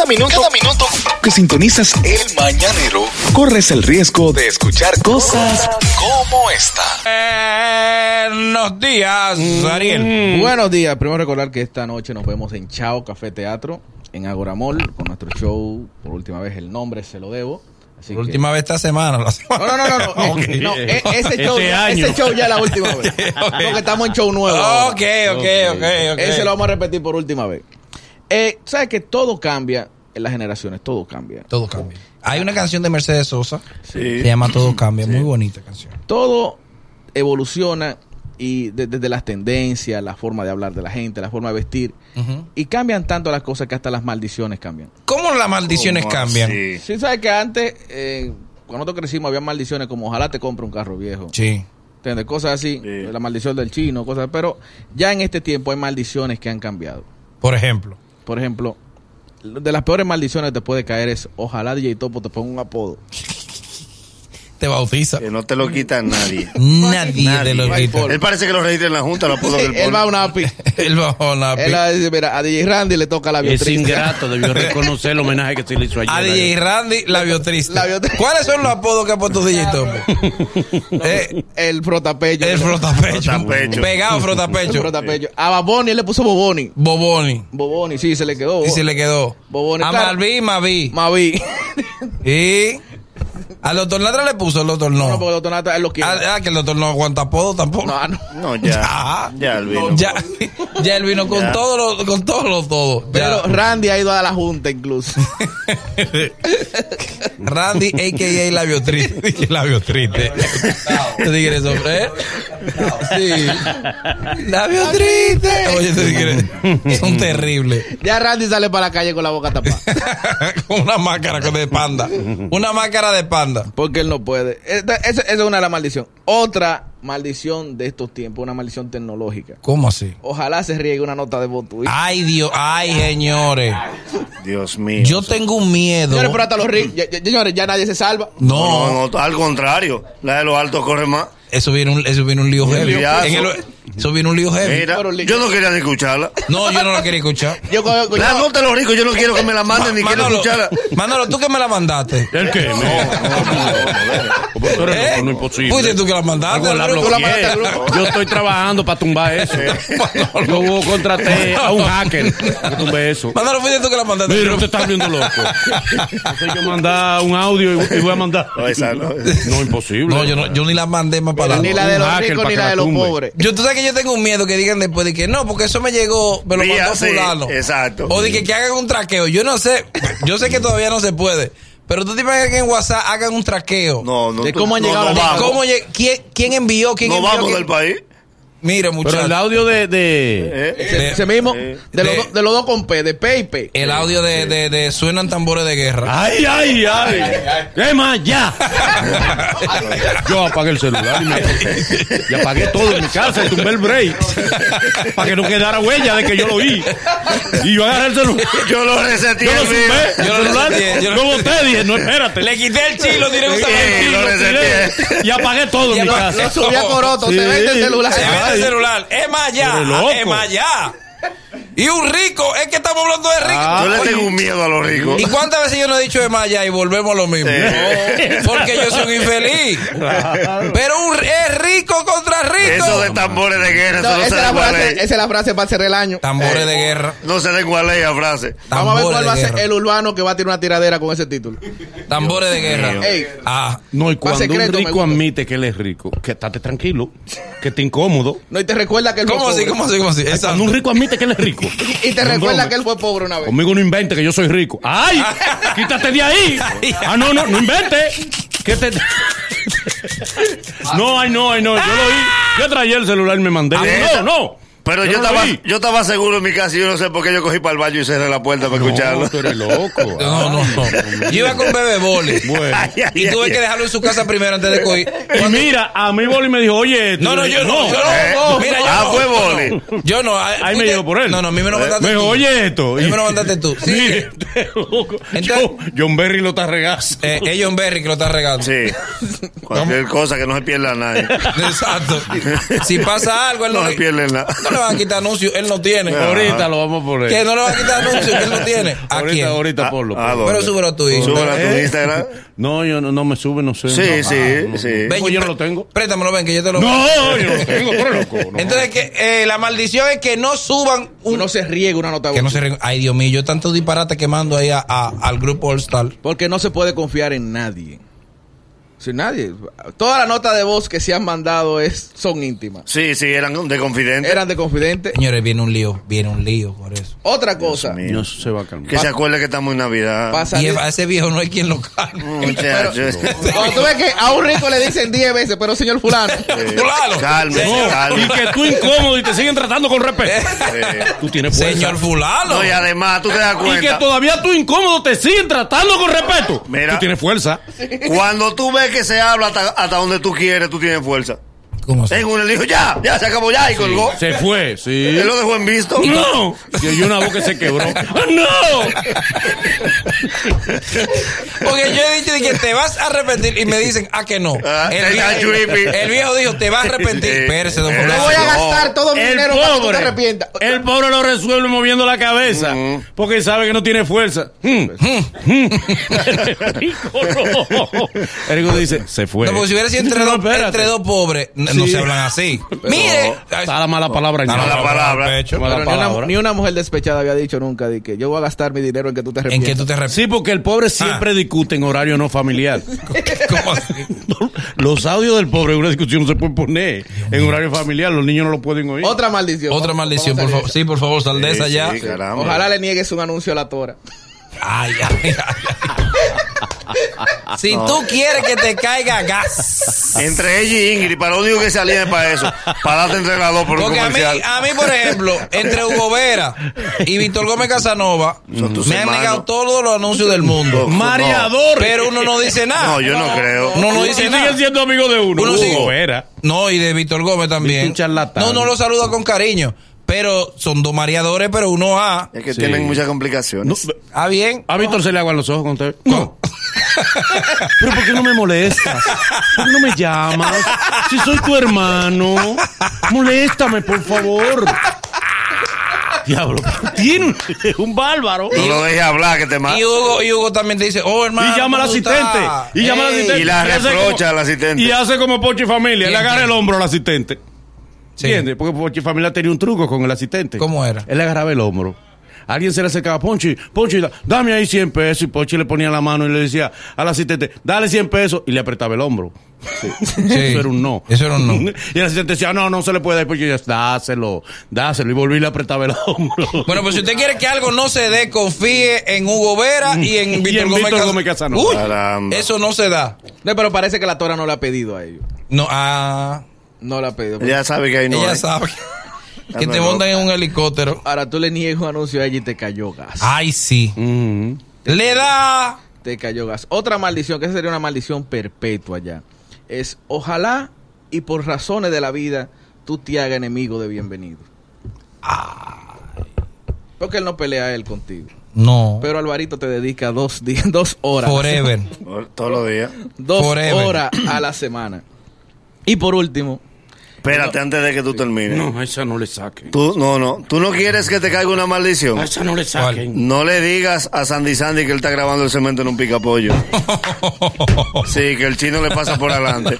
Cada minuto, cada minuto que sintonizas el mañanero, corres el riesgo de escuchar cosas como esta. Buenos días, Ariel. Mm. Buenos días. Primero recordar que esta noche nos vemos en Chao Café Teatro, en Agoramol, con nuestro show, por última vez el nombre se lo debo. Así que- última vez esta semana. la semana- No, no, no, no. no, Ok. eh, no, ese, show, Este ya- año. ese show ya es la última vez. Porque estamos en show nuevo. Ok, ok, ok, ok. Ese lo vamos a repetir por última vez. Eh, ¿Sabes que todo cambia en las generaciones? Todo cambia. Todo cambia. Hay una canción de Mercedes Sosa. Sí. Se llama Todo cambia. Muy bonita canción. Todo evoluciona y de- desde las tendencias, la forma de hablar de la gente, la forma de vestir. Y cambian tanto las cosas que hasta las maldiciones cambian. ¿Cómo las maldiciones ¿Cómo cambian? así? Sí, sabes que antes, eh, cuando nosotros crecimos, había maldiciones como ojalá te compre un carro viejo. Sí. ¿Entiendes? Cosas así, Sí. la maldición del chino, cosas, pero ya en este tiempo hay maldiciones que han cambiado. Por ejemplo. Por ejemplo, de las peores maldiciones que te puede caer es ojalá DJ Topo te ponga un apodo. Te bautiza. Que no te lo quita nadie. Nadie, Nadie. te lo quita. Él parece que lo registra en la Junta, lo pudo del él va a una API. Él bajó la Él va a decir, mira, a DJ Randy le toca la Es biotriz. ingrato, debió reconocer el homenaje que se le hizo ayer. A DJ Randy. Labio triste. ¿Cuáles son los apodos que ha puesto DJ Topo? Eh, El frotapecho. el frotapecho. Frotapecho. Pegado El frotapecho. frotapecho. A Baboni él le puso Boboni. Boboni. Boboni, sí, se le quedó. Y se le quedó. Boboni, A claro. Malví, Maví. Mavi. Y al doctor Natra le puso, el doctor No, no. porque el doctor Nata él lo quiere. Ah, ah, que el doctor no aguanta apodo tampoco. No, no. No, ya. Ya. Ya, él vino. Ya, ya él vino con Ya. todo lo, con todo lo todo. Pero Ya. Randy ha ido a la junta incluso. Randy, a.k.a. labio triste. Labio triste. Te ¿eh? Sí. Labio triste. Oye, te son terribles. ya Randy sale para la calle con la boca tapada. Con una máscara de panda. Una máscara de panda. Porque él no puede. Esta- Esa esa es una de las maldiciones. Otra maldición de estos tiempos, una maldición tecnológica. ¿Cómo así? Ojalá se riegue una nota de voz tuya. Ay, Dios, ay, señores. Dios mío. Yo tengo un miedo. Señores, pero hasta los ricos, ya- ya- señores, ya nadie se salva. No, No, no, al contrario. La de los altos corre más. Eso viene un, eso viene un lío heavy. En el- eso viene un lío heavy. Mira, yo no quería ni escucharla. No, yo no la quería escuchar. Yo, yo- La nota de los ricos, yo no quiero que me la manden ni quiero escucharla. Manolo, tú que me la mandaste. ¿El qué? No, no, no, ¿Eh? no, imposible. Fuiste tú que la mandaste. La bloqueé. Yo estoy trabajando para tumbar eso. Yo contraté a un hacker que tumbe eso. Manolo, fuiste tú que la mandaste. Mira, usted está viendo loco. Entonces yo mandar un audio y, voy a mandar. No, esa no. No, imposible. No, yo, no, yo ni la mandé más para ni la de los ricos ni la de los pobres. Yo, tú sabes que yo tengo un miedo que digan después de que no, porque eso me llegó, me lo Vía, mandó sí, fulano. exacto. O de que, que hagan un traqueo. Yo no sé, yo sé que todavía no se puede. Pero tú te imaginas que en WhatsApp hagan un traqueo. No, no. ¿De tú- cómo han no, llegado no vamos. ¿Cómo lleg- quién, quién envió? ¿Quién No envió? vamos ¿Quién- del país. Mira, Pero el muchachos. audio de. de ¿eh? Ese, De- ese mismo, eh, de, los, dos- dos con P, de P y P. El audio de, de, de suenan tambores de guerra. ¡Ay, ay, ay! ¿Qué más? ¡Ya! Yo apagué el celular y, me, y apagué todo en mi casa y tumbé el break para que no quedara huella de que yo lo oí. Y yo agarré el celular. Yo lo reseté. Yo lo sumé, Yo el lo celular, yo lo- lo boté, dije, no, espérate. Le quité el chilo, tiré un Sí, lo Lo y apagué todo en mi lo- casa. Lo subí a Coroto, Sí. se vende el celular. El celular. Es más allá. Es más allá. Y un rico, es que estamos hablando de rico. Ah. Yo le tengo un miedo a los ricos. ¿Y cuántas veces yo no he dicho de más allá y volvemos a lo mismo? Sí. Porque yo soy un infeliz. Pero un, es rico contra rico. Eso de tambores de guerra, No, eso no esa, se la frase, es. esa es la frase para cerrar el año. Tambores de guerra. No se den cuál es esa frase. Vamos a ver cuál va a ser el urbano que va a tirar una tiradera con ese título. Tambores de guerra. Ey, Ah, No, y cuando secreto, un rico admite que él es rico, que estate tranquilo, que esté incómodo. no, y te recuerda que él ¿Cómo fue así? pobre. ¿Cómo así? ¿Cómo así? Cuando Exacto. un rico admite que él es rico. Y te recuerda que él fue pobre una vez. Conmigo no invente que yo soy rico. ¡Ay! ¡Quítate de ahí! Ah, no, no, no invente. ¿Qué te... No, ay, no, ay, no. Yo lo oí. Yo traía el celular y me mandé. No, no. Pero yo, no estaba, yo estaba seguro en mi casa y yo no sé por qué yo cogí para el baño y cerré la puerta para escucharlo. No, tú eres loco. No, no, no. Yo iba con Bebe Boli. Bueno. Ay, ay, Y tuve ay, que ay. dejarlo en su casa primero antes de coger. Y mira, a mí Boli me dijo, oye... No, no, yo no. Yo Eh, no. Mira, yo ah, fue. Boli. Yo no. ah, Ahí me llegó por él. No, no, a mí me lo mandaste Me dijo, tú. oye esto. A mí me lo mandaste tú. Sí. Mire, Entonces- John, John Berry lo está regazo. Eh, es John Berry que lo está regando. Sí. Cualquier cosa que no se pierda a nadie. Exacto. Si pasa algo, él no, No se pierde nada. No le van a quitar anuncios. Él no tiene. Ah. Ahorita lo vamos a poner. Que no le van a quitar anuncios que él no tiene. ¿A ahorita, quién? ahorita ponlo. Ah, ponlo. ¿dónde? Pero súbelo a tu Instagram. Súbelo a tu ¿Eh? Instagram. No, yo no, no me sube, no sé. Sí, No. sí, sí. Ven, Pues yo no lo tengo. Préstamelo, ven, que yo te lo No, yo no lo tengo, tú eres loco. no. Entonces, que eh, la maldición es que no suban un. Uno se riega una nota que no se re- Ay, Dios mío, yo tanto disparate que mando ahí a- a- al grupo All Star. Porque no se puede confiar en nadie. Sin nadie. Todas las notas de voz que se han mandado es, son íntimas. Sí, sí, eran de confidente. Eran de confidente. Señores, viene un lío, viene un lío por eso. Otra cosa. mío. No se va a calmar. Que se acuerde que estamos en Navidad. Y a ese viejo no hay quien lo calme. Muchachos. Cuando tú ves que a un rico le dicen 10 veces, pero señor fulano. Fulano. Calme, Señor- calme. Y que tú incómodo y te siguen tratando con respeto. Tú tienes fuerza. Señor Fulano. No, y además, tú te das Y que cuenta. todavía tú incómodo te siguen tratando con respeto. Mira. Tú tienes fuerza. Cuando tú ves que se habla hasta, hasta donde tú quieres, tú tienes fuerza. ¿Cómo así? En uno le dijo, ya, ya se acabó ya y colgó. Se fue, sí. Él lo dejó en visto. No. Y oyó una voz que se quebró. ¡Ah, ¡No! Porque yo he dicho de que te vas a arrepentir y me dicen, ah, que no. Ah, El viejo, el viejo dijo, te vas a arrepentir. Espérese, don Eh, Fulano. voy a gastar todo mi El dinero para que tú te pobre, arrepientas. el pobre lo resuelve moviendo la cabeza Mm. porque sabe que no tiene fuerza. Mm. Mm. Rico, no. Erico dice, se fue. No, porque si hubiera sido entre, No, dos, entre dos pobres, no se hablan así. Mire. Está la mala palabra. en Está Pero ni una, palabra. ni una mujer despechada había dicho nunca de que yo voy a gastar mi dinero en que tú te ¿En arrepientas. qué tú te arrepientes? Sí, porque el pobre Ah. siempre discute en horario no familiar. ¿Cómo así? Los audios del pobre en una discusión no se pueden poner en horario familiar. Los niños no lo pueden oír. Otra maldición. Otra Vamos- maldición, vamos por favor. Sí, por favor, sal de esa ya. Ojalá le niegues un anuncio a la tora. Ay, ay, ay, ay. Si tú quieres que te caiga gas. Entre ella y Ingrid, para lo único que salía es para eso. Para darte entre las dos por un Porque a mí, comercial. a mí, por ejemplo, entre Hugo Vera y Víctor Gómez Casanova, tus me han negado todos los anuncios del mundo. Mareador. Pero uno no dice nada. No, yo no creo. No, no Y dice siguen nada. siendo amigos de uno. Uno sigue- Hugo Vera. No, y de Víctor Gómez también. Viste un charlatán. No, no lo saluda con cariño. Pero son dos mareadores, pero uno A. Es que Sí. tienen muchas No, complicaciones. Ah, bien. ¿A Víctor se le aguan los ojos con usted? No. Pero ¿por qué no me molestas? ¿Por qué no me llamas? Si soy tu hermano, moléstame, por favor. Diablo, tiene un, un bárbaro. No lo dejes hablar, que te mata. Y Hugo, y Hugo también te dice, oh, hermano. Y llama al ¿cómo tú asistente. Y llama al asistente. Y la reprocha como- al asistente. Y hace como Pochi Familia. Le ¿Quién, agarra el hombro al asistente. Sí. ¿Entiendes? Porque Pochi Familia tenía un truco con el asistente. ¿Cómo era? Él le agarraba el hombro. Alguien se le acercaba Ponchi, Ponchi, da- dame ahí 100 pesos. Y Ponchi le ponía la mano y le decía al asistente, dale 100 pesos. Y le apretaba el hombro. Sí. Eso era un no. Eso era un no. Y el asistente decía, no, no se le puede dar. Y Ponchi decía, dáselo, dáselo. Y volví y le apretaba el hombro. Bueno, pues si usted quiere que algo no se dé, confíe en Hugo Vera y en Y Víctor en Gómez, Gómez Casanova. Uy, eso no se da. No, pero parece que la tora no le ha pedido a ellos. No, ah, No le ha pedido. Ella sabe que ahí no ella hay. sabe que Anda te montan en un helicóptero. Ahora tú le niegas un anuncio a ella y te cayó gas. Ay, sí. Le da. Te cayó gas. Otra maldición, que esa sería una maldición perpetua ya, es ojalá y por razones de la vida tú te hagas enemigo de bienvenido. Porque él no pelea a él contigo. No. Pero Alvarito te dedica dos, días, dos horas. Forever. Todos los días. Dos Forever. horas a la semana. Y por último, Espérate antes de que tú termines. No, a esa no le saquen. Tú, no, no. Tú no quieres que te caiga una maldición. A esa no le saquen. No le digas a Sandy Sandy que él está grabando el cemento en un picapollo. Sí, que el chino le pasa por adelante.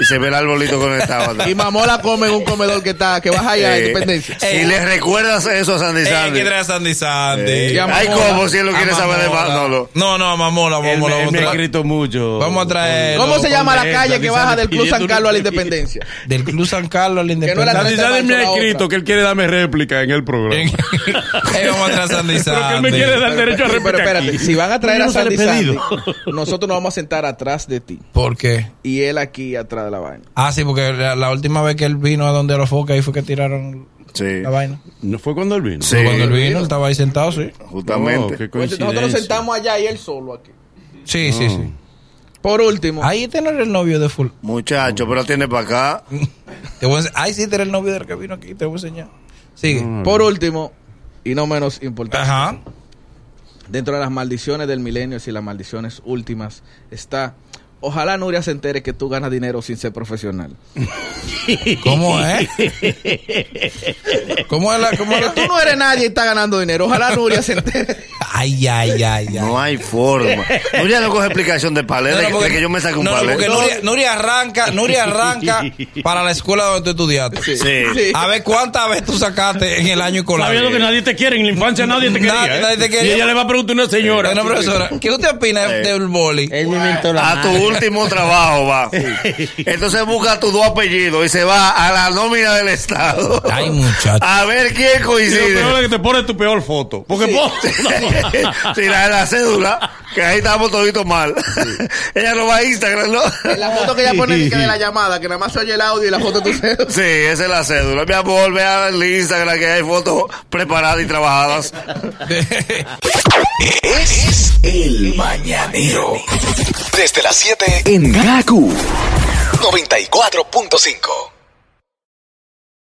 Y se ve el arbolito conectado. atrás. y Mamola come en un comedor que está, que baja allá a Eh, Independencia. Si le recuerdas eso a Sandy Eh, Sandy. que trae a Sandy Sandy. Eh, Y a Ay, Mamola. ¿cómo? Si él lo quiere saber de Mamola. Manolo. No, no, a Mamola, Él, Mamola. me- él vamos me a ha traer- escrito mucho. Vamos a traer- ¿Cómo se llama la calle que baja del Club San Carlos a la Independencia? Del Club San Carlos a la no Independencia. Esta Sandy me ha escrito que él quiere darme réplica en el programa. Vamos a traer a Sandy Pero que él Sandy. me quiere dar derecho a Pero réplica. espérate, aquí. si van a traer a no Sandy nosotros nos vamos a sentar atrás de ti. ¿Por qué? Y él aquí atrás de la vaina. Ah, sí, porque la, la última vez que él vino a donde los focos ahí fue que tiraron Sí, la vaina. ¿No fue cuando él vino? Sí. Cuando él vino, él estaba ahí sentado, sí. justamente. Oh, qué Pues nosotros nos sentamos allá y él solo aquí. Sí, sí, sí. Por último, Ahí era el novio de Full. Muchacho, pero tiene para acá. Te voy a ense- Ay, sí, era el novio del que vino aquí. Te voy a enseñar. Sigue. por último, y no menos importante, Ajá. Dentro de las maldiciones del milenio y las maldiciones últimas está. Ojalá Nuria se entere que tú ganas dinero sin ser profesional. ¿Cómo es? ¿Cómo es la.? Cómo es Que la- tú no eres nadie y estás ganando dinero. Ojalá Nuria se entere. Ay, ay, ay, ay. No hay forma. Nuria no coge explicación de No, no, de que yo me saque un no, no, palé. porque Nuria, Nuria arranca, Nuria arranca para la escuela donde tú estudiaste. Sí. Sí. Sí. A ver cuántas veces tú sacaste en el año escolar. Sabiendo que nadie te quiere, en la infancia nadie te quería. Nadie- ¿eh? nadie te quería. Y ella le va a preguntar a una señora. Bueno, profesora, ¿qué usted opina Eh. del boli? Él me inventó la A tu. Último trabajo va. Entonces busca tus dos apellidos y se va a la nómina del Estado. Ay, muchacho. A ver quién Y lo peor coincide. es que te pones tu peor foto. Porque po- Si la de la cédula, que ahí estamos toditos mal. Ella no va a Instagram, ¿no? La foto que ella pone dice, de la llamada, que nada más se oye el audio y la foto de tu cero. Sí, esa es la cédula. Mi amor, vea el Instagram que hay fotos preparadas y trabajadas. Es el mañanero. Desde las 7 en Gaku 94.5.